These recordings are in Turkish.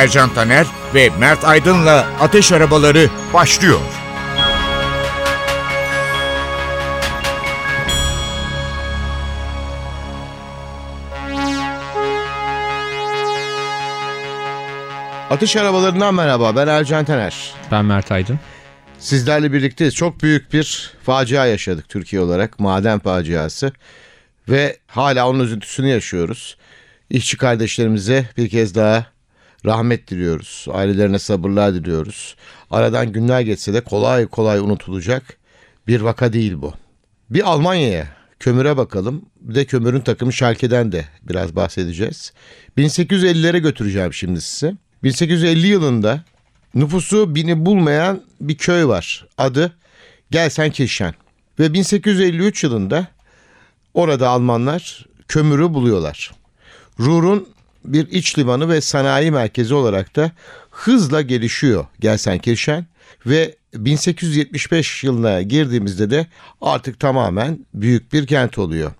Ercan Taner ve Mert Aydın'la Ateş Arabaları başlıyor. Atış arabalarından merhaba ben Ercan Taner. Ben Mert Aydın. Sizlerle birlikteyiz. Çok büyük bir facia yaşadık Türkiye olarak. Maden faciası. Ve hala onun üzüntüsünü yaşıyoruz. İşçi kardeşlerimize bir kez daha rahmet diliyoruz. Ailelerine sabırlar diliyoruz. Aradan günler geçse de kolay kolay unutulacak bir vaka değil bu. Bir Almanya'ya kömüre bakalım. Bir de kömürün takımı Schalke'den de biraz bahsedeceğiz. 1850'lere götüreceğim şimdi size. 1850 yılında nüfusu bini bulmayan bir köy var. Adı Gelsenkirchen. Ve 1853 yılında orada Almanlar kömürü buluyorlar. Ruhr'un bir iç limanı ve sanayi merkezi olarak da hızla gelişiyor Gelsenkirchen ve 1875 yılına girdiğimizde de artık tamamen büyük bir kent oluyor.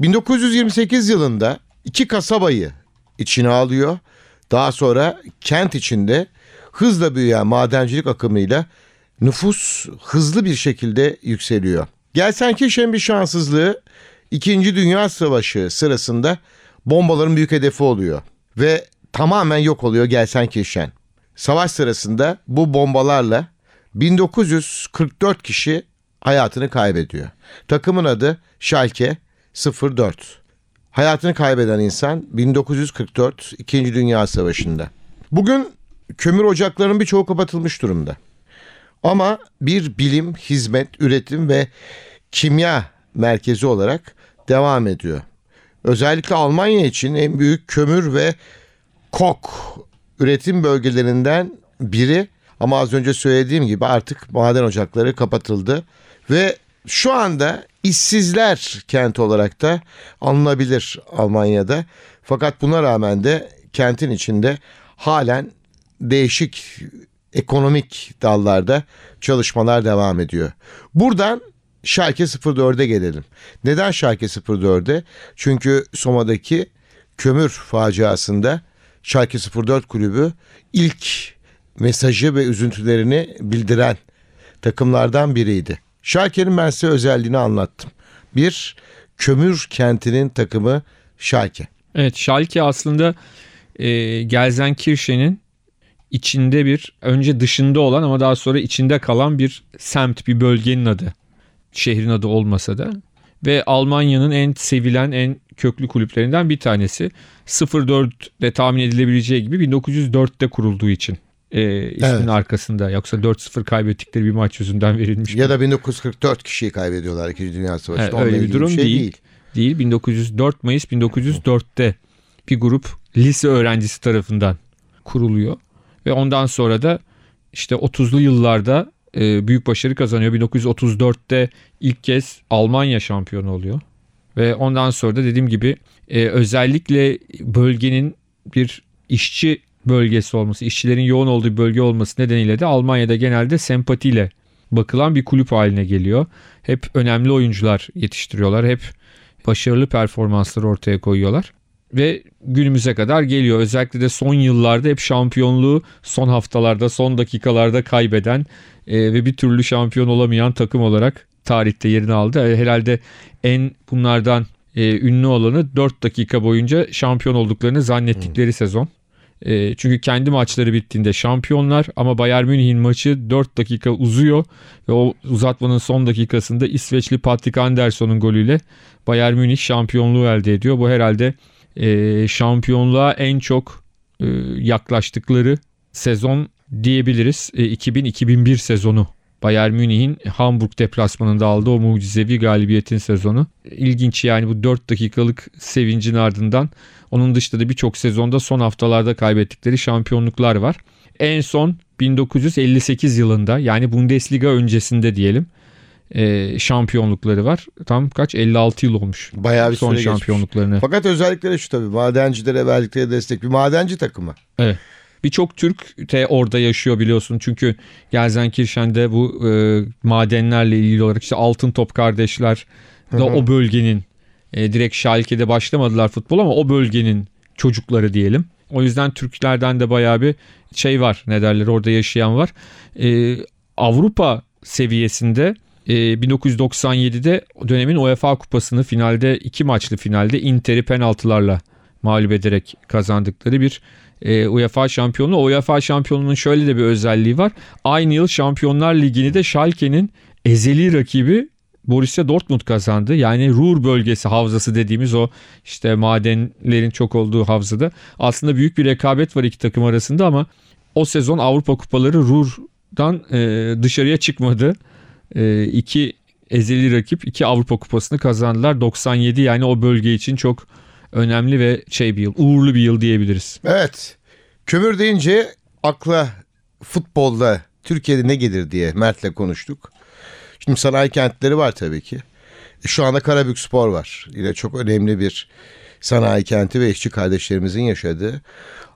1928 yılında iki kasabayı içine alıyor. Daha sonra kent içinde hızla büyüyen madencilik akımıyla nüfus hızlı bir şekilde yükseliyor. Gelsenkirchen bir şanssızlığı İkinci Dünya Savaşı sırasında bombaların büyük hedefi oluyor ve tamamen yok oluyor Gelsenkirchen. Savaş sırasında bu bombalarla 1944 kişi hayatını kaybediyor. Takımın adı Schalke 04. Hayatını kaybeden insan 1944 İkinci Dünya Savaşı'nda. Bugün kömür ocaklarının birçoğu kapatılmış durumda. Ama bir bilim, hizmet, üretim ve kimya merkezi olarak devam ediyor. Özellikle Almanya için en büyük kömür ve kok üretim bölgelerinden biri ama az önce söylediğim gibi artık maden ocakları kapatıldı ve şu anda işsizler kent olarak da alınabilir Almanya'da. Fakat buna rağmen de kentin içinde halen değişik ekonomik dallarda çalışmalar devam ediyor. Buradan Schalke 04'e gelelim. Neden Schalke 04'e? Çünkü Soma'daki kömür faciasında Schalke 04 kulübü ilk mesajı ve üzüntülerini bildiren takımlardan biriydi. Schalke'nin ben size özelliğini anlattım. Bir, kömür kentinin takımı Schalke. Evet Schalke aslında e, Gelsenkirchen'in içinde bir önce dışında olan ama daha sonra içinde kalan bir semt bir bölgenin adı. Şehrin adı olmasa da ve Almanya'nın en sevilen en köklü kulüplerinden bir tanesi. 04'de tahmin edilebileceği gibi 1904'te kurulduğu için e, isminin evet. arkasında. Yoksa 4-0 kaybettikleri bir maç yüzünden verilmiş. Ya da 1944 kişiyi kaybediyorlar 2. Dünya Savaşı'nda. Evet, öyle bir durum bir şey değil. değil. Değil. 1904 Mayıs 1904'te bir grup lise öğrencisi tarafından kuruluyor. Ve ondan sonra da işte 30'lu yıllarda e, büyük başarı kazanıyor. 1934'te ilk kez Almanya şampiyonu oluyor. Ve ondan sonra da dediğim gibi e, özellikle bölgenin bir işçi bölgesi olması, işçilerin yoğun olduğu bölge olması nedeniyle de Almanya'da genelde sempatiyle bakılan bir kulüp haline geliyor. Hep önemli oyuncular yetiştiriyorlar. Hep başarılı performanslar ortaya koyuyorlar. Ve günümüze kadar geliyor. Özellikle de son yıllarda hep şampiyonluğu son haftalarda, son dakikalarda kaybeden e, ve bir türlü şampiyon olamayan takım olarak tarihte yerini aldı. E, herhalde en bunlardan e, ünlü olanı 4 dakika boyunca şampiyon olduklarını zannettikleri hmm. sezon. E, çünkü kendi maçları bittiğinde şampiyonlar ama Bayern Münih'in maçı 4 dakika uzuyor ve o uzatmanın son dakikasında İsveçli Patrick Andersson'un golüyle Bayern Münih şampiyonluğu elde ediyor. Bu herhalde e, şampiyonluğa en çok e, yaklaştıkları sezon diyebiliriz. E, 2000-2001 sezonu Bayern Münih'in Hamburg deplasmanında aldığı o mucizevi galibiyetin sezonu. İlginç yani bu 4 dakikalık sevincin ardından onun dışında da birçok sezonda son haftalarda kaybettikleri şampiyonluklar var. En son 1958 yılında yani Bundesliga öncesinde diyelim e, şampiyonlukları var. Tam kaç 56 yıl olmuş. Bayağı bir son süre geçmiş. şampiyonluklarını. Fakat özellikleri şu tabii. Madencilere verdikleri destek. Bir madenci takımı. Birçok Türk de orada yaşıyor biliyorsun. Çünkü Gelsenkirchen'de bu e, madenlerle ilgili olarak işte Altın Top kardeşler da o bölgenin e, direkt Schalke'de başlamadılar futbol ama o bölgenin çocukları diyelim. O yüzden Türklerden de bayağı bir şey var ne derler orada yaşayan var. E, Avrupa seviyesinde e, 1997'de dönemin UEFA kupasını finalde iki maçlı finalde Inter'i penaltılarla mağlup ederek kazandıkları bir e, UEFA şampiyonu. O UEFA şampiyonunun şöyle de bir özelliği var. Aynı yıl Şampiyonlar Ligi'ni de Schalke'nin ezeli rakibi Borussia Dortmund kazandı. Yani Ruhr bölgesi havzası dediğimiz o işte madenlerin çok olduğu havzada. Aslında büyük bir rekabet var iki takım arasında ama o sezon Avrupa kupaları Ruhr'dan e, dışarıya çıkmadı. E, iki ezeli rakip iki Avrupa kupasını kazandılar. 97 yani o bölge için çok önemli ve şey bir yıl, uğurlu bir yıl diyebiliriz. Evet. Kömür deyince akla futbolda Türkiye'de ne gelir diye Mert'le konuştuk. Şimdi sanayi kentleri var tabii ki. E, Şu anda Karabük Spor var. Yine çok önemli bir sanayi kenti ve işçi kardeşlerimizin yaşadığı.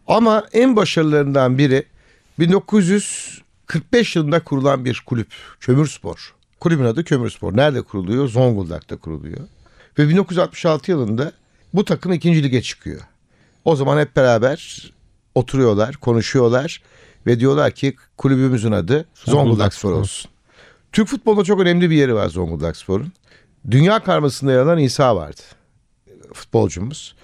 Ama en başarılarından biri 1945 yılında kurulan bir kulüp. Kömür Spor. Kulübün adı Kömür Spor. Nerede kuruluyor? Zonguldak'ta kuruluyor. Ve 1966 yılında bu takım ikinci lige çıkıyor. O zaman hep beraber oturuyorlar, konuşuyorlar ve diyorlar ki kulübümüzün adı Zonguldak Spor olsun. Türk futbolunda çok önemli bir yeri var Zonguldak Spor'un. Dünya karmasında yer alan İsa vardı. Futbolcumuz.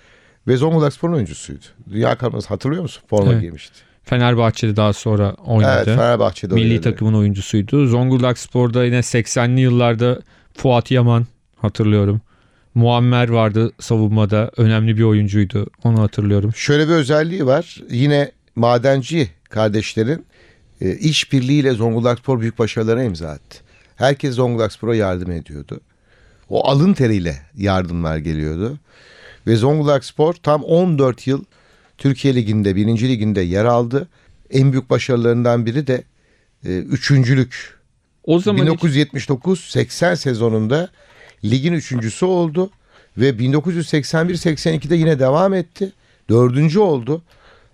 Ve Zonguldak Spor'un oyuncusuydu. Dünya karması hatırlıyor musun? Forma Evet. giymişti. Fenerbahçe'de daha sonra oynadı. Evet Fenerbahçe'de Milli oynadı. takımın oyuncusuydu. Zonguldak Spor'da yine 80'li yıllarda Fuat Yaman hatırlıyorum. Muammer vardı savunmada. Önemli bir oyuncuydu. Onu hatırlıyorum. Şöyle bir özelliği var. Yine madenci kardeşlerin e, işbirliğiyle Zonguldak Spor büyük başarılara imza attı. Herkes Zonguldak Spor'a yardım ediyordu. O alın teriyle yardımlar geliyordu. Ve Zonguldak Spor tam 14 yıl Türkiye Ligi'nde, 1. Ligi'nde yer aldı. En büyük başarılarından biri de e, üçüncülük. O zaman 1979-80 sezonunda ligin üçüncüsü oldu ve 1981-82'de yine devam etti. Dördüncü oldu.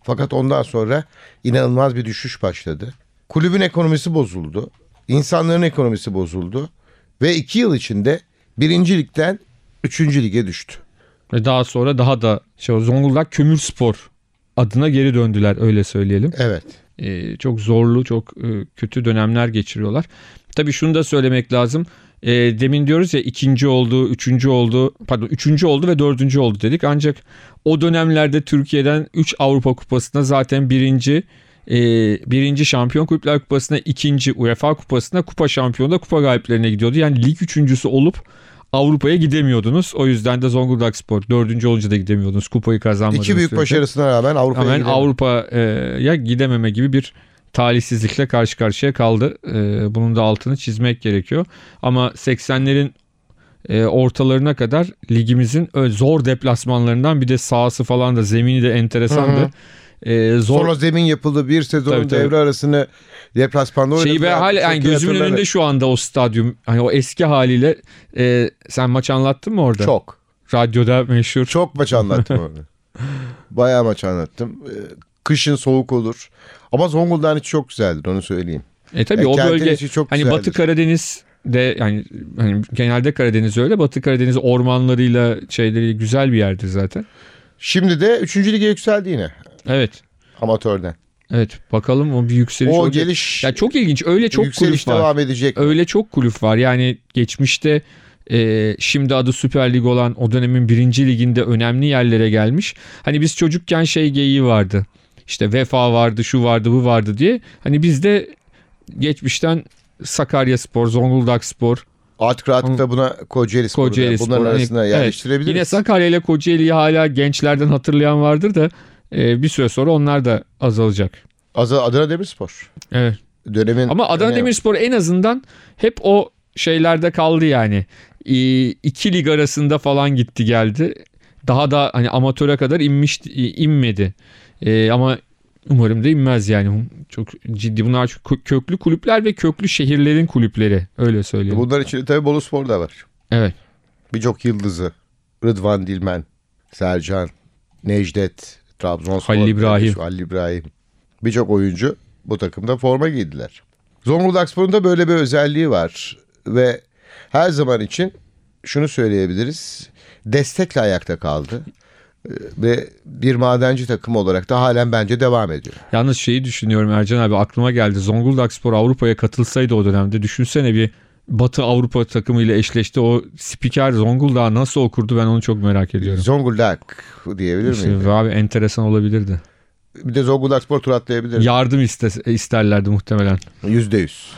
Fakat ondan sonra inanılmaz bir düşüş başladı. Kulübün ekonomisi bozuldu. İnsanların ekonomisi bozuldu. Ve iki yıl içinde birinci ligden üçüncü lige düştü. ve daha sonra daha da şey, Zonguldak Kömür Spor adına geri döndüler öyle söyleyelim. Evet. Ee, çok zorlu, çok e, kötü dönemler geçiriyorlar. Tabii şunu da söylemek lazım. Ee, demin diyoruz ya ikinci oldu, üçüncü oldu, pardon üçüncü oldu ve dördüncü oldu dedik. Ancak o dönemlerde Türkiye'den 3 Avrupa Kupası'na zaten birinci, e, birinci Şampiyon Kulüpler Kupası'na, ikinci UEFA Kupası'na, Kupa Şampiyon'da kupa galiplerine gidiyordu. Yani lig üçüncüsü olup Avrupa'ya gidemiyordunuz. O yüzden de Zonguldak Spor dördüncü olunca da gidemiyordunuz. Kupayı kazanmadınız. İki büyük sürece. başarısına rağmen Avrupa'ya Hemen. Avrupa'ya gidememe gibi bir talihsizlikle karşı karşıya kaldı. Ee, Bunun da altını çizmek gerekiyor. Ama 80'lerin e, ortalarına kadar ligimizin zor deplasmanlarından bir de sahası falan da zemini de enteresandı. Ee, zor Sonra zemin yapıldı. Bir sezonun Tabii, tabii. devre arasını deplasmanda oynadı. şeyi ve hala yani gözümün önünde şu anda o stadyum hani o eski haliyle e, sen maç anlattın mı orada? Çok. Radyoda meşhur. Çok maç anlattım orada. Bayağı maç anlattım. Kışın soğuk olur. Ama Zonguldak'ın içi çok güzeldir onu söyleyeyim. E tabii E, o bölge çok hani güzeldir. Batı Karadeniz de yani hani genelde Karadeniz öyle. Batı Karadeniz ormanlarıyla şeyleri güzel bir yerdir zaten. Şimdi de 3. lige yükseldi yine Evet. amatörden. Evet bakalım o bir yükseliş O olacak. geliş Ya çok ilginç. Öyle çok kulüp var. devam edecek. Öyle çok kulüp var. Yani geçmişte e, şimdi adı Süper Lig olan o dönemin birinci liginde önemli yerlere gelmiş. Hani biz çocukken şey geyiği vardı. İşte Vefa vardı, şu vardı, bu vardı diye. Hani biz de geçmişten Sakarya Spor, Zonguldak Spor, Artık rahatlıkla buna Kocaeli Spor'u Kocaeli da bunların Spor. Hani- arasına evet. yerleştirebiliriz. Yine Sakarya ile Kocaeli'yi hala gençlerden hatırlayan vardır da e, bir süre sonra onlar da azalacak. Az- Adana Demirspor. Evet. dönemin Ama Adana önemli- Demirspor en azından hep o şeylerde kaldı yani. Ee, iki lig arasında falan gitti geldi. Daha da hani amatöre kadar inmiş inmedi. Ee, ama umarım da inmez yani. Çok ciddi. Bunlar çok kö- köklü kulüpler ve köklü şehirlerin kulüpleri. Öyle söyleyeyim. Bunlar içinde tabii Bolu Spor da var. Evet. Birçok yıldızı. Rıdvan Dilmen, Sercan, Necdet, Trabzonspor. Halil İbrahim. Halil İbrahim. Birçok oyuncu bu takımda forma giydiler. Zonguldak Spor'un da böyle bir özelliği var. Ve her zaman için şunu söyleyebiliriz. Destekle ayakta kaldı. Ee, Ve bir madenci takım olarak da halen bence devam ediyor. Yalnız şeyi düşünüyorum Ercan abi aklıma geldi. Zonguldak Spor Avrupa'ya katılsaydı o dönemde düşünsene bir Batı Avrupa takımıyla eşleşti. O spiker Zonguldak'ı nasıl okurdu ben onu çok merak ediyorum. Zonguldak diyebilir İşte miyim? abi enteresan olabilirdi. Bir de Zonguldak Spor tur atlayabilir. Yardım iste, isterlerdi muhtemelen. Yüzde yüz.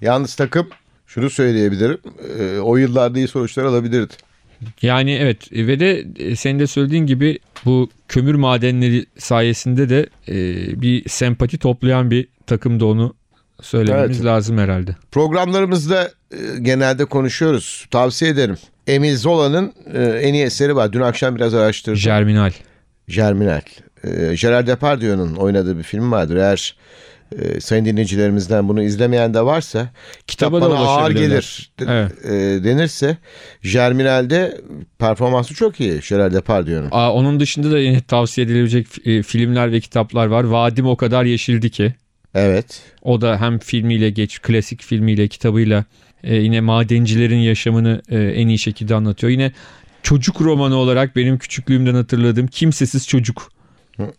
Yalnız takım şunu söyleyebilirim. e, o yıllarda iyi sonuçlar alabilirdi. Yani evet ve de e, senin de söylediğin gibi bu kömür madenleri sayesinde de e, bir sempati toplayan bir takımda onu söylememiz Evet. lazım herhalde. Programlarımızda e, genelde konuşuyoruz. Tavsiye ederim. Emil Zola'nın e, en iyi eseri var. Dün akşam biraz araştırdım. Germinal. Germinal. E, Gerard Depardieu'nun oynadığı bir film vardır. Eğer e, sayın dinleyicilerimizden bunu izlemeyen de varsa kitap Kitaba bana ağır gelir Evet. e, denirse Germinal'de performansı çok iyi Gerard Depardieu'nun. Aa, onun dışında da yine tavsiye edilebilecek e, filmler ve kitaplar var. Vadim o kadar yeşildi ki. Evet. O da hem filmiyle geç klasik filmiyle kitabıyla e, yine madencilerin yaşamını e, en iyi şekilde anlatıyor. Yine çocuk romanı olarak benim küçüklüğümden hatırladığım Kimsesiz Çocuk.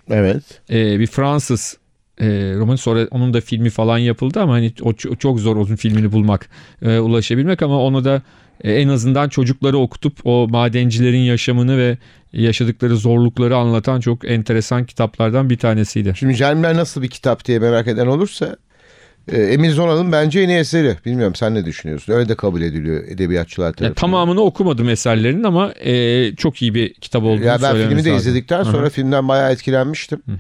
Evet. e, bir Fransız e, romanı sonra onun da filmi falan yapıldı ama hani o çok zor onun filmini bulmak e, ulaşabilmek ama onu da e, en azından çocukları okutup o madencilerin yaşamını ve yaşadıkları zorlukları anlatan çok enteresan kitaplardan bir tanesiydi. Şimdi Germinal nasıl bir kitap diye merak eden olursa e, Emil Zola'nın bence en iyi eseri. Bilmiyorum sen ne düşünüyorsun? Öyle de kabul ediliyor edebiyatçılar Yani tarafından. tamamını okumadım eserlerin ama e, çok iyi bir kitap olduğunu Ya ben filmi de lazım. izledikten sonra Hı hı. filmden bayağı etkilenmiştim. Hı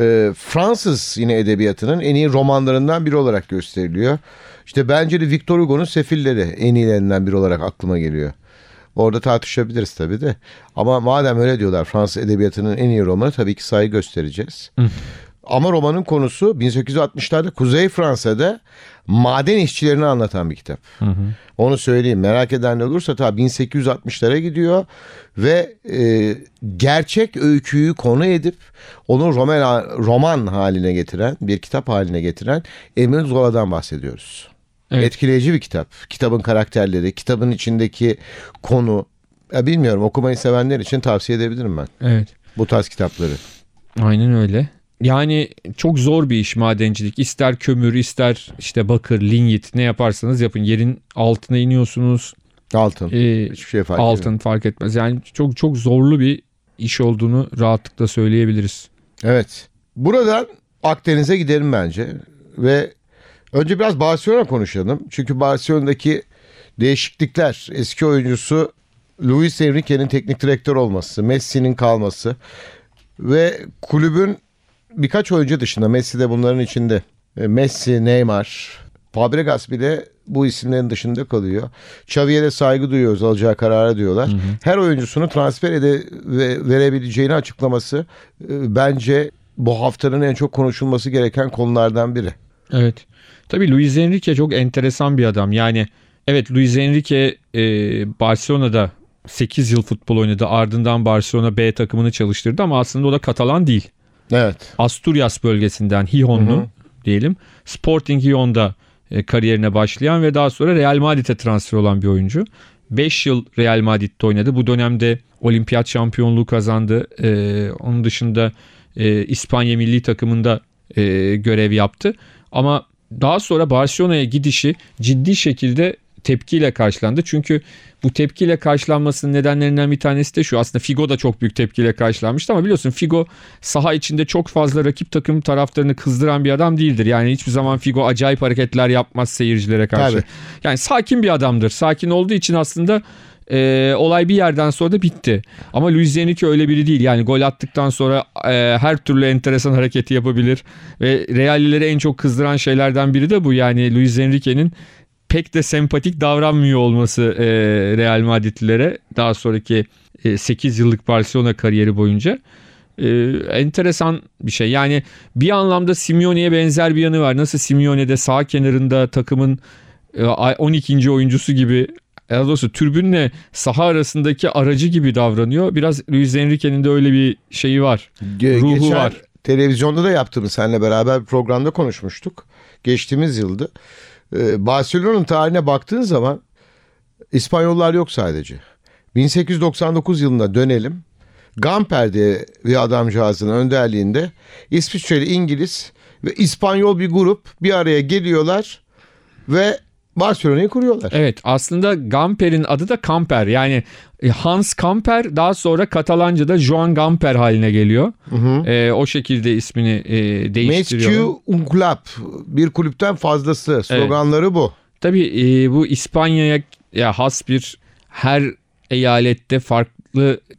Ee, Fransız yine edebiyatının en iyi romanlarından biri olarak gösteriliyor. İşte bence de Victor Hugo'nun Sefilleri en iyilerinden biri olarak aklıma geliyor. Orada tartışabiliriz tabii de. Ama madem öyle diyorlar Fransız edebiyatının en iyi romanı tabii ki saygı göstereceğiz. Ama romanın konusu 1860'larda Kuzey Fransa'da maden işçilerini anlatan bir kitap. Hı hı. Onu söyleyeyim. Merak eden olursa tabii 1860'lara gidiyor ve e, gerçek öyküyü konu edip onu roman, roman haline getiren, bir kitap haline getiren Emil Zola'dan bahsediyoruz. Evet. Etkileyici bir kitap. Kitabın karakterleri, kitabın içindeki konu. Ya bilmiyorum okumayı sevenler için tavsiye edebilirim ben Evet. bu tarz kitapları. Aynen öyle. Yani çok zor bir iş madencilik. İster kömür, ister işte bakır, linyit ne yaparsanız yapın. Yerin altına iniyorsunuz. Altın. Ee, Hiçbir şey fark altın etmiyor. fark etmez. Yani çok çok zorlu bir iş olduğunu rahatlıkla söyleyebiliriz. Evet. Buradan Akdeniz'e gidelim bence. Ve önce biraz Barcelona konuşalım. Çünkü Barcelona'daki değişiklikler, eski oyuncusu Luis Enrique'nin teknik direktör olması, Messi'nin kalması ve kulübün birkaç oyuncu dışında Messi de bunların içinde. E, Messi, Neymar, Fabregas bile bu isimlerin dışında kalıyor. Xavi'ye de saygı duyuyoruz alacağı karara diyorlar. Her oyuncusunu transfer ede ve verebileceğini açıklaması e, bence bu haftanın en çok konuşulması gereken konulardan biri. Evet. Tabii Luis Enrique çok enteresan bir adam. Yani evet Luis Enrique e, Barcelona'da 8 yıl futbol oynadı. Ardından Barcelona B takımını çalıştırdı ama aslında o da Katalan değil. Evet. Asturias bölgesinden hı. diyelim. Sporting Gijon'da e, kariyerine başlayan ve daha sonra Real Madrid'e transfer olan bir oyuncu. 5 yıl Real Madrid'de oynadı. Bu dönemde olimpiyat şampiyonluğu kazandı. E, onun dışında e, İspanya milli takımında e, görev yaptı. Ama daha sonra Barcelona'ya gidişi ciddi şekilde tepkiyle karşılandı. Çünkü bu tepkiyle karşılanmasının nedenlerinden bir tanesi de şu. Aslında Figo da çok büyük tepkiyle karşılanmıştı ama biliyorsun Figo saha içinde çok fazla rakip takım taraftarını kızdıran bir adam değildir. Yani hiçbir zaman Figo acayip hareketler yapmaz seyircilere karşı. Tabii. Yani sakin bir adamdır. Sakin olduğu için aslında e, olay bir yerden sonra da bitti. Ama Luis Enrique öyle biri değil. Yani gol attıktan sonra e, her türlü enteresan hareketi yapabilir. Ve Reallileri en çok kızdıran şeylerden biri de bu. Yani Luis Enrique'nin pek de sempatik davranmıyor olması e, Real Madridlilere daha sonraki e, 8 yıllık Barcelona kariyeri boyunca. E, enteresan bir şey. Yani bir anlamda Simeone'ye benzer bir yanı var. Nasıl Simeone de sağ kenarında takımın e, 12. oyuncusu gibi daha doğrusu türbünle saha arasındaki aracı gibi davranıyor. Biraz Luis Enrique'nin de öyle bir şeyi var. Ge- Ruhu geçen var. Televizyonda da yaptığımız seninle beraber bir programda konuşmuştuk. Geçtiğimiz yılda. Ee, Barcelona'nın tarihine baktığın zaman İspanyollar yok sadece. 1899 yılına dönelim. Gamper diye bir adamcağızın önderliğinde İsviçreli İngiliz ve İspanyol bir grup bir araya geliyorlar ve Barcelona'yı kuruyorlar. Evet aslında Gamper'in adı da Kamper. Yani e, Hans Kamper daha sonra Katalanca'da Joan Gamper haline geliyor. E, o şekilde ismini e, değiştiriyor. Mescu un club bir kulüpten fazlası sloganları bu. Tabii e, bu İspanya'ya ya has bir her eyalette farklı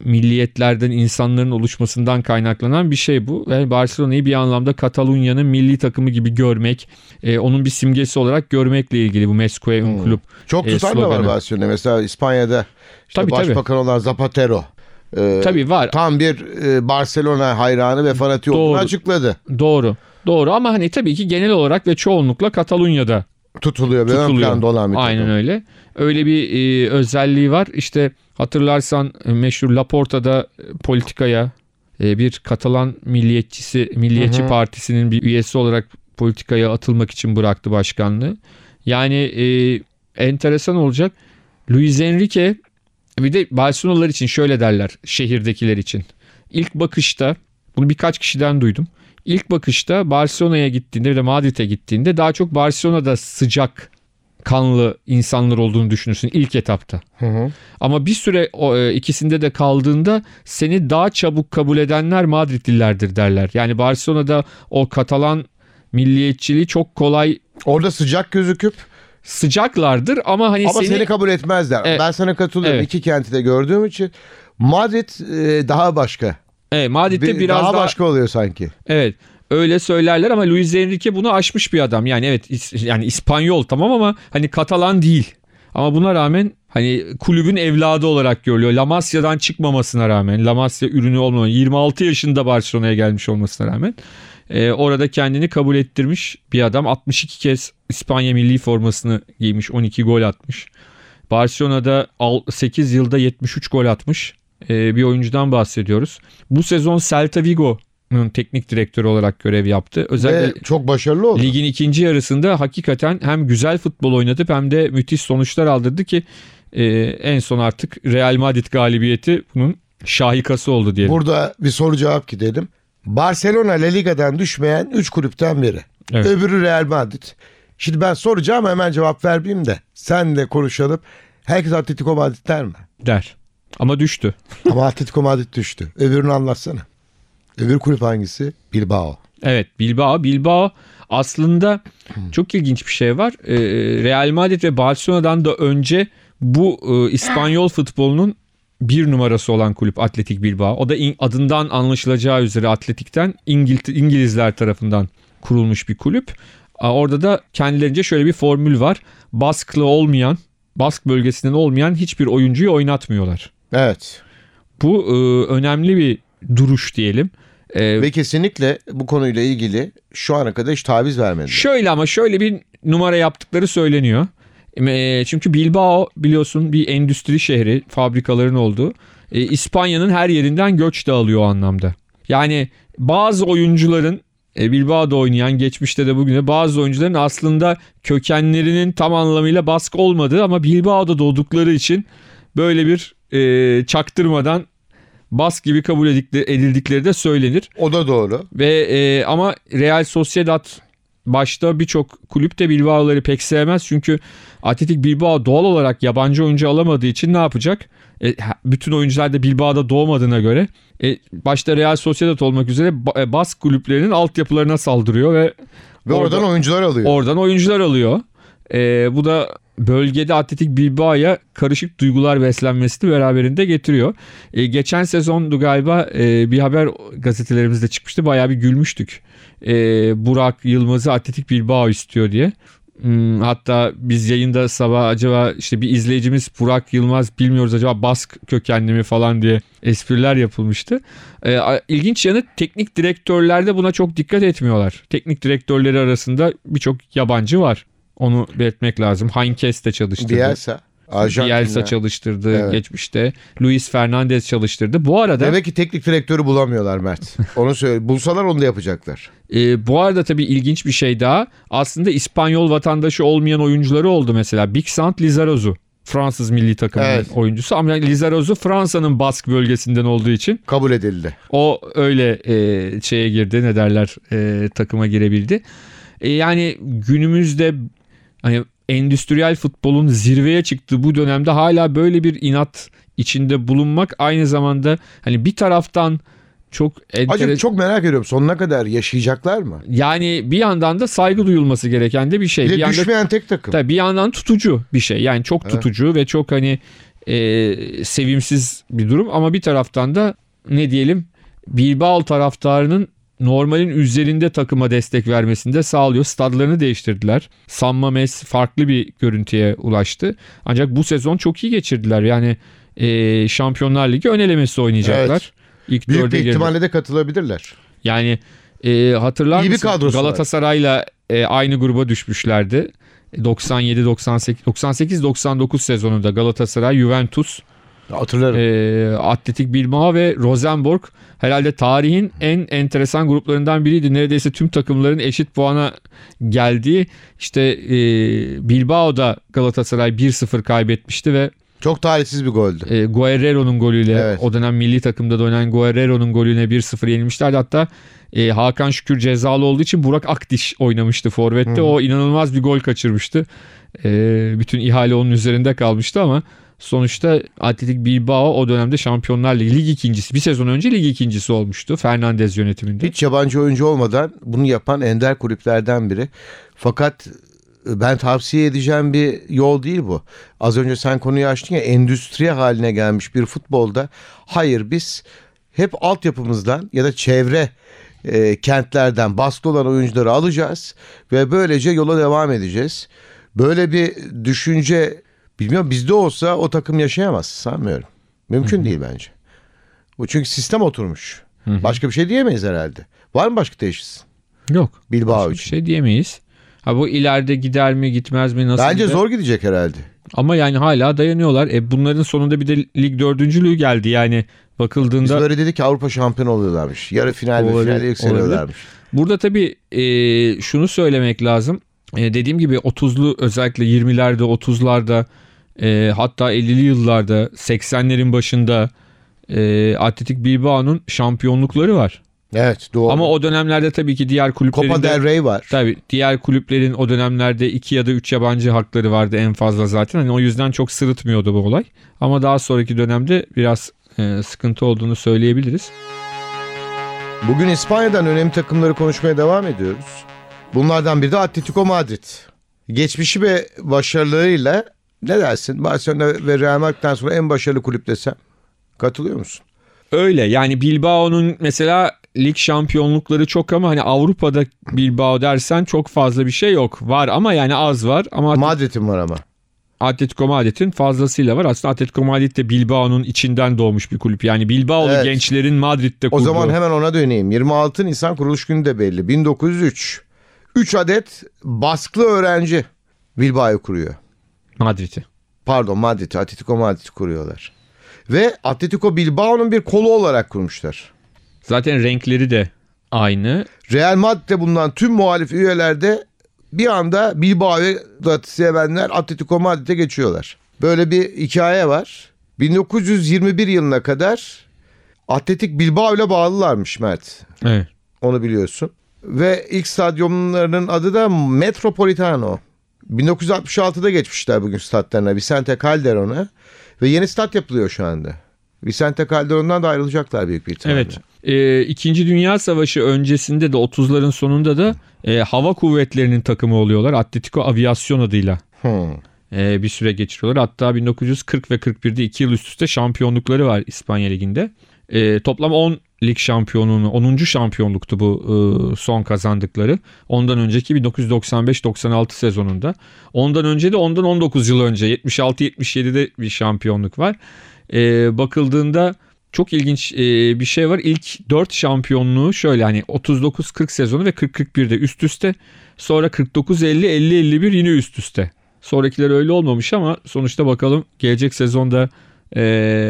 milliyetlerden insanların oluşmasından kaynaklanan bir şey bu. Ve Barcelona'yı bir anlamda Katalunya'nın milli takımı gibi görmek, e, onun bir simgesi olarak görmekle ilgili bu Mescue un Club. Çok e, tutan da var. Barcelona. Mesela İspanya'da işte Tabii, tabii. başbakan olan Zapatero. e, Tabii var. Tam bir e, Barcelona hayranı ve fanatiği olduğunu açıkladı. Doğru. Doğru ama hani tabii ki genel olarak ve çoğunlukla Katalunya'da Tutuluyor ön tutuluyor. planda olan bir takım. Aynen öyle. Öyle bir e, özelliği var. İşte hatırlarsan e, meşhur Laporta'da e, politikaya e, bir Katalan milliyetçisi, Milliyetçi Hı hı. Partisi'nin bir üyesi olarak politikaya atılmak için bıraktı başkanlığı. Yani e, enteresan olacak. Luis Enrique bir de Barcelonalılar için şöyle derler şehirdekiler için. İlk bakışta bunu birkaç kişiden duydum. İlk bakışta Barcelona'ya gittiğinde ve de Madrid'e gittiğinde daha çok Barcelona'da sıcak kanlı insanlar olduğunu düşünürsün ilk etapta. Hı hı. Ama bir süre o, e, ikisinde de kaldığında seni daha çabuk kabul edenler Madridlilerdir derler. Yani Barcelona'da o Katalan milliyetçiliği çok kolay Orada sıcak gözüküp sıcaklardır ama hani ama seni, seni, kabul etmezler. Evet. Ben sana katılıyorum. Evet. İki kenti de gördüğüm için Madrid e, daha başka. Evet, Madrid'de Bir- biraz daha, daha, başka oluyor sanki. evet öyle söylerler ama Luis Enrique bunu aşmış bir adam. Yani evet yani İspanyol tamam ama hani Katalan değil. Ama buna rağmen hani kulübün evladı olarak görülüyor. La Masia'dan çıkmamasına rağmen, La Masia ürünü olmaması, 26 yaşında Barcelona'ya gelmiş olmasına rağmen e, orada kendini kabul ettirmiş bir adam. 62 kez İspanya milli formasını giymiş, 12 gol atmış. Barcelona'da 8 yılda 73 gol atmış e, bir oyuncudan bahsediyoruz. Bu sezon Celta Vigo'nun teknik direktörü olarak görev yaptı. Özellikle Ve çok başarılı oldu. Ligin ikinci yarısında hakikaten hem güzel futbol oynatıp hem de müthiş sonuçlar aldırdı ki e, en son artık Real Madrid galibiyeti bunun şahikası oldu diyelim. Burada bir soru cevap gidelim. Barcelona La Liga'dan düşmeyen 3 kulüpten biri. Evet. Öbürü Real Madrid. Şimdi ben soracağım hemen cevap vermeyeyim de. Sen de konuşalım. Herkes Atletico Madrid der mi? der. Ama düştü. Ama Atletico Madrid düştü. Öbürünü anlatsana. Öbür kulüp hangisi? Bilbao. Evet Bilbao. Bilbao aslında çok ilginç bir şey var. E, Real Madrid ve Barcelona'dan da önce bu e, İspanyol futbolunun bir numarası olan kulüp Atletik Bilbao. O da adından anlaşılacağı üzere Atletik'ten İngil- İngilizler tarafından kurulmuş bir kulüp. Orada da kendilerince şöyle bir formül var. Basklı olmayan, Bask bölgesinden olmayan hiçbir oyuncuyu oynatmıyorlar. Evet. Bu e, önemli bir duruş diyelim. E, Ve kesinlikle bu konuyla ilgili şu ana kadar hiç taviz vermedi. Şöyle ama şöyle bir numara yaptıkları söyleniyor. E, Çünkü Bilbao biliyorsun bir endüstri şehri, fabrikaların olduğu. E, İspanya'nın her yerinden göç dağılıyor o anlamda. Yani bazı oyuncuların e, Bilbao'da oynayan geçmişte de bugün de bazı oyuncuların aslında kökenlerinin tam anlamıyla baskı olmadığı ama Bilbao'da doğdukları için böyle bir e, çaktırmadan bask gibi kabul edildikleri de söylenir. O da doğru. Ve e, ama Real Sociedad başta birçok kulüp de Bilbao'ları pek sevmez. Çünkü Atletik Bilbao doğal olarak yabancı oyuncu alamadığı için ne yapacak? E, bütün oyuncular da Bilbao'da doğmadığına göre e, başta Real Sociedad olmak üzere e, Bask kulüplerinin altyapılarına saldırıyor ve Ve Orada- oradan oyuncular alıyor. oradan oyuncular alıyor. E, bu da bölgede Atletik Bilbao'ya karışık duygular beslenmesini beraberinde getiriyor. E, geçen sezondu galiba e, bir haber gazetelerimizde çıkmıştı. Bayağı bir gülmüştük. E, Burak Yılmaz'ı Atletik Bilbao istiyor diye. Hmm, hatta biz yayında sabah acaba işte bir izleyicimiz Burak Yılmaz bilmiyoruz acaba Bask kökenli mi falan diye espriler yapılmıştı. Ee, ilginç yanı teknik direktörler de buna çok dikkat etmiyorlar. Teknik direktörleri arasında birçok yabancı var. Onu belirtmek lazım. Heinkes de çalıştırdı. Bielsa. Arjantin'de. Bielsa çalıştırdı Evet. geçmişte. Luis Fernandez çalıştırdı. Bu arada Demek ki teknik direktörü bulamıyorlar Mert. Onu söyle. Bulsalar onu da yapacaklar. e, bu arada tabii ilginç bir şey daha. Aslında İspanyol vatandaşı olmayan oyuncuları oldu mesela. Big Sant Lizarazu. Fransız milli takımının Evet. oyuncusu ama Lizarazu Fransa'nın Bask bölgesinden olduğu için Kabul edildi. o öyle e, şeye girdi ne derler e, takıma girebildi. E, yani günümüzde hani endüstriyel futbolun zirveye çıktığı bu dönemde hala böyle bir inat içinde bulunmak aynı zamanda hani bir taraftan çok Acaba entere- çok merak ediyorum. Sonuna kadar yaşayacaklar mı? yani bir yandan da saygı duyulması gereken de bir şey. Bir bir düşmeyen tek takım. Tabii bir yandan tutucu bir şey. Yani çok Evet. tutucu ve çok hani e, sevimsiz bir durum ama bir taraftan da ne diyelim Bilbao taraftarının normalin üzerinde takıma destek vermesini de sağlıyor. Stadlarını değiştirdiler. San Mames farklı bir görüntüye ulaştı. Ancak bu sezon çok iyi geçirdiler. Yani e, Şampiyonlar Ligi ön elemesi oynayacaklar. İlk Büyük bir girdi. ihtimalle de katılabilirler. Yani e, hatırlar İyi mısın? Galatasaray'la e, aynı gruba düşmüşlerdi. 97 98 98 99 sezonunda Galatasaray, Juventus, Hatırlarım. e, Atletik Bilbao ve Rosenborg herhalde tarihin en enteresan gruplarından biriydi. Neredeyse tüm takımların eşit puana geldiği işte e, Bilbao'da Galatasaray 1-0 kaybetmişti ve Çok talihsiz bir goldü. e, Guerrero'nun golüyle Evet. o dönem milli takımda da oynayan Guerrero'nun golüne 1-0 yenilmişlerdi. Hatta e, Hakan Şükür cezalı olduğu için Burak Akdiş oynamıştı forvette. O inanılmaz bir gol kaçırmıştı. E, bütün ihale onun üzerinde kalmıştı ama sonuçta Atletik Bilbao o dönemde Şampiyonlar Ligi lig ikincisi. Bir sezon önce lig ikincisi olmuştu Fernandez yönetiminde. Hiç yabancı oyuncu olmadan bunu yapan ender kulüplerden biri. Fakat ben tavsiye edeceğim bir yol değil bu. Az önce sen konuyu açtın ya endüstri haline gelmiş bir futbolda. Hayır biz hep altyapımızdan ya da çevre e, kentlerden baskı olan oyuncuları alacağız ve böylece yola devam edeceğiz. Böyle bir düşünce bilmiyorum bizde olsa o takım yaşayamaz sanmıyorum. Mümkün değil bence. Bu çünkü sistem oturmuş. Başka bir şey diyemeyiz herhalde. Var mı başka teşhis? Yok. Bilbao Başka bir için. şey diyemeyiz. Ha bu ileride gider mi gitmez mi nasıl? Bence gider? zor gidecek herhalde. Ama yani hala dayanıyorlar. E bunların sonunda bir de lig dördüncülüğü geldi. Yani Biz bakıldığında böyle dedik ki Avrupa şampiyon oluyorlarmış. Yarı final ve Olabilir, finale yükseliyorlarmış. burada tabii e, şunu söylemek lazım. E, dediğim gibi 30'lu özellikle 20'lerde 30'larda e, hatta 50'li yıllarda 80'lerin başında e, Atletik Bilbao'nun şampiyonlukları var. Evet doğru. Ama o dönemlerde tabii ki diğer kulüplerin Copa de- del Rey var. Tabii diğer kulüplerin o dönemlerde iki ya da üç yabancı hakları vardı en fazla zaten. Hani o yüzden çok sırıtmıyordu bu olay. Ama daha sonraki dönemde biraz e, sıkıntı olduğunu söyleyebiliriz. Bugün İspanya'dan önemli takımları konuşmaya devam ediyoruz. Bunlardan biri de Atletico Madrid. Geçmişi ve başarılarıyla ne dersin? Barcelona ve Real Madrid'den sonra en başarılı kulüp desem. Katılıyor musun? Öyle yani Bilbao'nun mesela lig şampiyonlukları çok ama hani Avrupa'da Bilbao dersen çok fazla bir şey yok. Var ama yani az var ama Madrid'in var ama. Atletico Madrid'in fazlasıyla var. Aslında Atletico Madrid de Bilbao'nun içinden doğmuş bir kulüp. Yani Bilbao'lu Evet. gençlerin Madrid'de O kurduğu. zaman hemen ona döneyim. 26 Nisan kuruluş günü de belli. 1903. 3 adet baskılı öğrenci Bilbao'yu kuruyor. Madrid'i. Pardon Madrid, Atletico Madrid kuruyorlar. Ve Atletico Bilbao'nun bir kolu olarak kurmuşlar. Zaten renkleri de aynı. Real Madrid'de bulunan tüm muhalif üyeler de bir anda Bilbao'yu da sevenler Atletico Madrid'e geçiyorlar. Böyle bir hikaye var. 1921 yılına kadar Atletik Bilbao ile bağlılarmış Mert. Evet. Onu biliyorsun. Ve ilk stadyumlarının adı da Metropolitano. 1966'da geçmişler bugün statlarına Vicente Calderon'a. Ve yeni stat yapılıyor şu anda. Vicente Calderon'dan da ayrılacaklar büyük bir ihtimalle. Evet. Ee, İkinci Dünya Savaşı öncesinde de 30'ların sonunda da e, hava kuvvetlerinin takımı oluyorlar. Atletico Aviasyon adıyla Hmm. e, bir süre geçiriyorlar. Hatta 1940 ve 41'de 2 yıl üst üste şampiyonlukları var İspanya Ligi'nde. E, toplam 10 lig şampiyonluğunu 10. şampiyonluktu bu e, son kazandıkları. Ondan önceki 1995-96 sezonunda. Ondan önce de ondan 19 yıl önce 76-77'de bir şampiyonluk var. E, bakıldığında çok ilginç e, bir şey var. İlk 4 şampiyonluğu şöyle hani 39-40 sezonu ve 40-41'de üst üste. Sonra 49-50-50-51 yine üst üste. Sonrakiler öyle olmamış ama sonuçta bakalım gelecek sezonda e,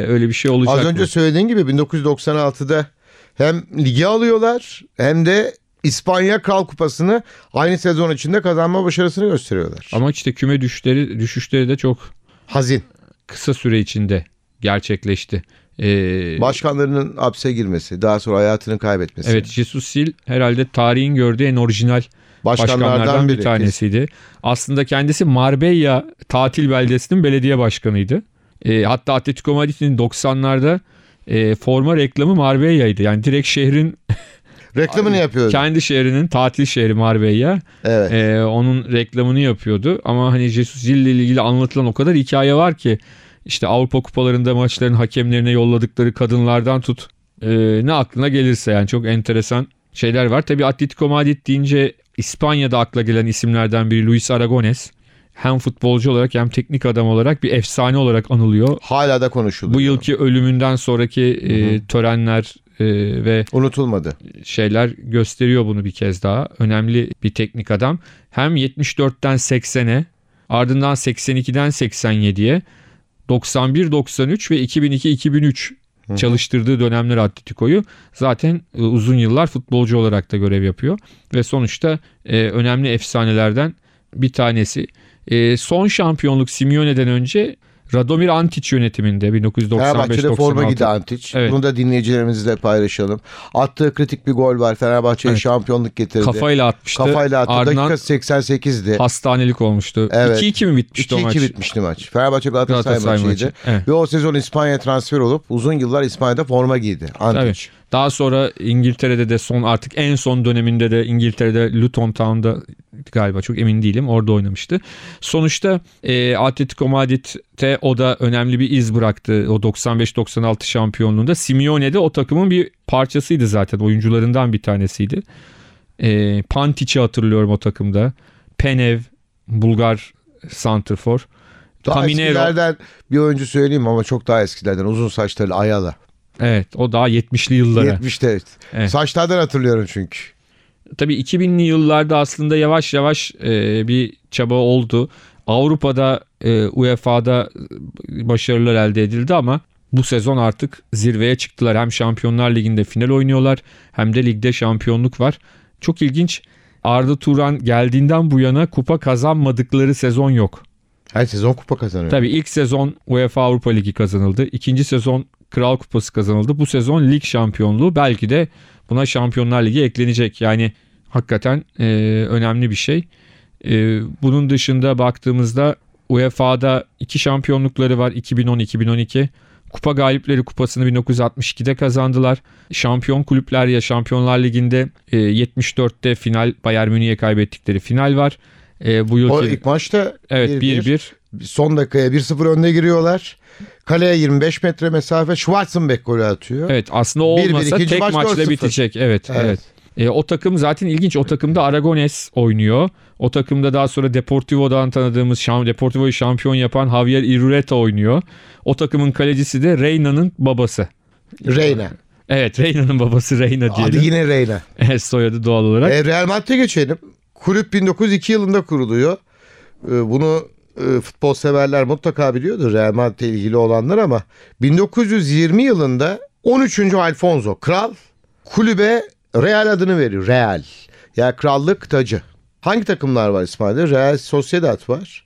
öyle bir şey olacak Az önce mı? söylediğin gibi 1996'da hem ligi alıyorlar hem de İspanya Kral Kupası'nı aynı sezon içinde kazanma başarısını gösteriyorlar. Ama işte küme düşüşleri, düşüşleri de çok Hazin. kısa süre içinde gerçekleşti. Ee, Başkanlarının hapse girmesi, daha sonra hayatını kaybetmesi. evet Jesus Sil herhalde tarihin gördüğü en orijinal başkanlardan, bir biri. tanesiydi. Aslında kendisi Marbella tatil beldesinin belediye başkanıydı. Ee, hatta Atletico Madrid'in 90'larda e, forma reklamı Marbella'ydı. Yani direkt şehrin Reklamını yapıyordu. kendi şehrinin tatil şehri Marbella. Evet. Ee, onun reklamını yapıyordu. Ama hani Jesus Gil ile ilgili anlatılan o kadar hikaye var ki işte Avrupa kupalarında maçların hakemlerine yolladıkları kadınlardan tut e, ne aklına gelirse yani çok enteresan şeyler var. Tabii Atletico Madrid deyince İspanya'da akla gelen isimlerden biri Luis Aragones. Hem futbolcu olarak hem teknik adam olarak bir efsane olarak anılıyor. Hala da konuşuluyor. Bu yılki ölümünden sonraki e, törenler e, ve Unutulmadı. şeyler gösteriyor bunu bir kez daha. Önemli bir teknik adam. Hem 74'ten 80'e ardından 82'den 87'ye 91-93 ve 2002-2003 çalıştırdığı dönemler Atletico'yu zaten e, uzun yıllar futbolcu olarak da görev yapıyor. Ve sonuçta e, önemli efsanelerden bir tanesi. E, son şampiyonluk Simeone'den önce Radomir Antic yönetiminde Fenerbahçe'de forma 1995-96 gidi Antic. Evet. Bunu da dinleyicilerimizle paylaşalım. Attığı kritik bir gol var. Fenerbahçe'ye Evet. şampiyonluk getirdi. kafayla atmıştı. Kafayla attı. Ardından Dakika 88'di. hastanelik olmuştu. Evet. 2-2 mi bitmişti o 2-2 maç? bitmişti maç. Fenerbahçe Galatasaray, Galatasaray maçıydı. maçı. Evet. Ve o sezon İspanya'ya transfer olup uzun yıllar İspanya'da forma giydi. Antic. Tabii. Daha sonra İngiltere'de de son artık en son döneminde de İngiltere'de Luton Town'da galiba çok emin değilim orada oynamıştı. Sonuçta e, Atletico Madrid'te o da önemli bir iz bıraktı o 95-96 şampiyonluğunda. Simeone de o takımın bir parçasıydı zaten oyuncularından bir tanesiydi. E, Pantic'i hatırlıyorum o takımda. Penev, Bulgar Santrfor. Daha Caminero. eskilerden bir oyuncu söyleyeyim ama çok daha eskilerden. Uzun saçlı Ayala. Evet o daha 70'li yıllara. 70'te. Evet. Saçlardan hatırlıyorum çünkü. tabii 2000'li yıllarda aslında yavaş yavaş e, bir çaba oldu. Avrupa'da e, UEFA'da başarılar elde edildi ama bu sezon artık zirveye çıktılar. Hem Şampiyonlar Ligi'nde final oynuyorlar hem de ligde şampiyonluk var. Çok ilginç. Arda Turan geldiğinden bu yana kupa kazanmadıkları sezon yok. Her sezon kupa kazanıyor. Tabii ilk sezon UEFA Avrupa Ligi kazanıldı. İkinci sezon Kral Kupası kazanıldı. Bu sezon lig şampiyonluğu belki de buna Şampiyonlar Ligi eklenecek. Yani hakikaten e, önemli bir şey. E, bunun dışında baktığımızda UEFA'da iki şampiyonlukları var 2010-2012. Kupa Galipleri Kupası'nı 1962'de kazandılar. Şampiyon kulüpler ya Şampiyonlar Ligi'nde e, 74'te final Bayern Münih'e kaybettikleri final var. E, bu O yılki ilk maçta evet 1-1. 1-1 son dakikaya 1-0 önde giriyorlar. Kaleye 25 metre mesafe Schwarzenbeck golü atıyor. Evet aslında o 1-1, olmasa ikinci tek maç maçla 4-0. bitecek. Evet, evet. Evet. E, o takım zaten ilginç. O takımda Aragones oynuyor. O takımda daha sonra Deportivo'dan tanıdığımız şam, Deportivo'yu şampiyon yapan Javier Irureta oynuyor. O takımın kalecisi de Reyna'nın babası. Reyna. Evet Reyna'nın babası Reyna Adı diyelim. yine Reyna. Evet, soyadı doğal olarak. E, Real Madrid'e geçelim. Kulüp 1902 yılında kuruluyor. E, bunu e, futbol severler mutlaka biliyordur Real Madrid'le ilgili olanlar ama 1920 yılında 13. Alfonso kral kulübe Real adını veriyor. Real. Yani krallık tacı. Hangi takımlar var İspanya'da? Real Sociedad var.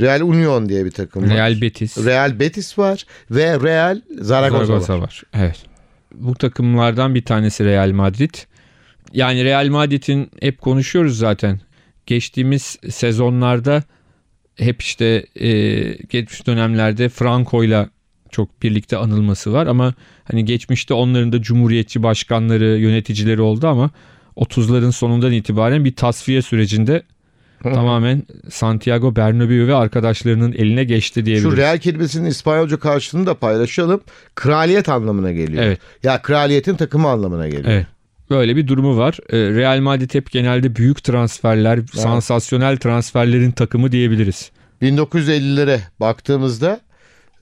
Real Union diye bir takım var. Real Betis. Real Betis var ve Real Zaragoza, Zaragoza var. var. Evet. Bu takımlardan bir tanesi Real Madrid. Yani Real Madrid'in hep konuşuyoruz zaten. Geçtiğimiz sezonlarda hep işte e, geçmiş dönemlerde Franco'yla çok birlikte anılması var ama hani geçmişte onların da cumhuriyetçi başkanları, yöneticileri oldu ama 30'ların sonundan itibaren bir tasfiye sürecinde tamamen Santiago Bernabéu ve arkadaşlarının eline geçti diyebiliriz. Şu real kelimesinin İspanyolca karşılığını da paylaşalım. Kraliyet anlamına geliyor. Evet. Ya kraliyetin takımı anlamına geliyor. Evet. Böyle bir durumu var. Ee, Real Madrid hep genelde büyük transferler, sansasyonel transferlerin takımı diyebiliriz. 1950'lere baktığımızda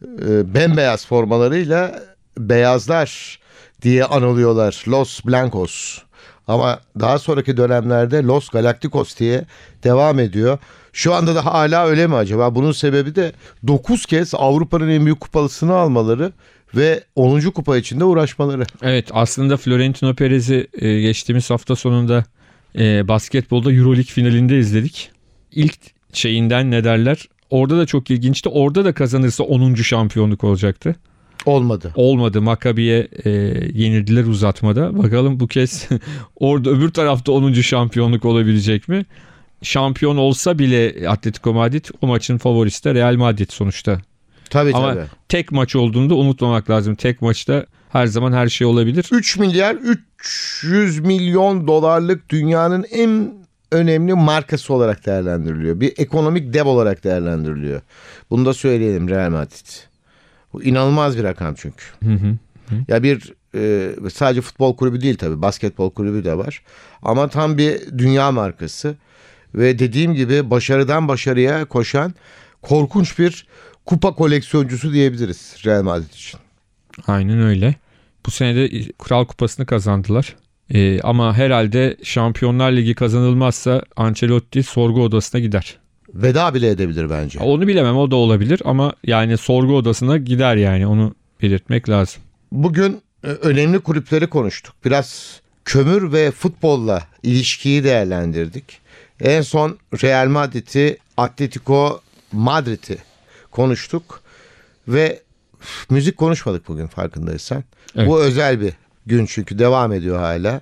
e, bembeyaz formalarıyla beyazlar diye anılıyorlar. Los Blancos. Ama daha sonraki dönemlerde Los Galacticos diye devam ediyor. Şu anda da hala öyle mi acaba? Bunun sebebi de 9 kez Avrupa'nın en büyük kupalısını almaları ve 10. kupa içinde uğraşmaları. Evet aslında Florentino Perez'i e, geçtiğimiz hafta sonunda e, basketbolda Euroleague finalinde izledik. İlk şeyinden ne derler? Orada da çok ilginçti. Orada da kazanırsa 10. şampiyonluk olacaktı. Olmadı. Olmadı. Maccabi'ye e, yenildiler uzatmada. Bakalım bu kez orada öbür tarafta 10. şampiyonluk olabilecek mi? Şampiyon olsa bile Atletico Madrid o maçın favorisi de Real Madrid sonuçta. Tabii Ama tabii. tek maç olduğunda unutmamak lazım. Tek maçta her zaman her şey olabilir. 3 milyar 300 milyon dolarlık dünyanın en önemli markası olarak değerlendiriliyor. Bir ekonomik dev olarak değerlendiriliyor. Bunu da söyleyelim Real Madrid. Bu inanılmaz bir rakam çünkü. Hı hı. Ya bir e, sadece futbol kulübü değil tabii basketbol kulübü de var. Ama tam bir dünya markası. Ve dediğim gibi başarıdan başarıya koşan korkunç bir kupa koleksiyoncusu diyebiliriz Real Madrid için. Aynen öyle. Bu sene de Kral Kupası'nı kazandılar. Ee, ama herhalde Şampiyonlar Ligi kazanılmazsa Ancelotti sorgu odasına gider. Veda bile edebilir bence. Onu bilemem o da olabilir ama yani sorgu odasına gider yani onu belirtmek lazım. Bugün e, önemli kulüpleri konuştuk. Biraz kömür ve futbolla ilişkiyi değerlendirdik. En son Real Madrid'i, Atletico Madrid'i konuştuk. Ve müzik konuşmadık bugün farkındaysan. Evet. Bu özel bir gün çünkü devam ediyor hala.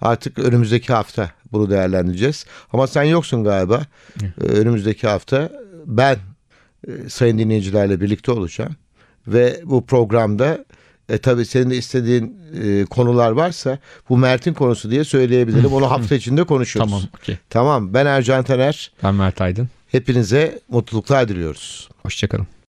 Artık önümüzdeki hafta bunu değerlendireceğiz. Ama sen yoksun galiba. Ee, Önümüzdeki hafta ben e, sayın dinleyicilerle birlikte olacağım. Ve bu programda e, tabii senin de istediğin e, konular varsa bu Mert'in konusu diye söyleyebilirim. Onu hafta içinde konuşuruz. Tamam okey. Tamam ben Ercan Taner. Ben Mert Aydın. Hepinize mutluluklar diliyoruz. Hoşçakalın.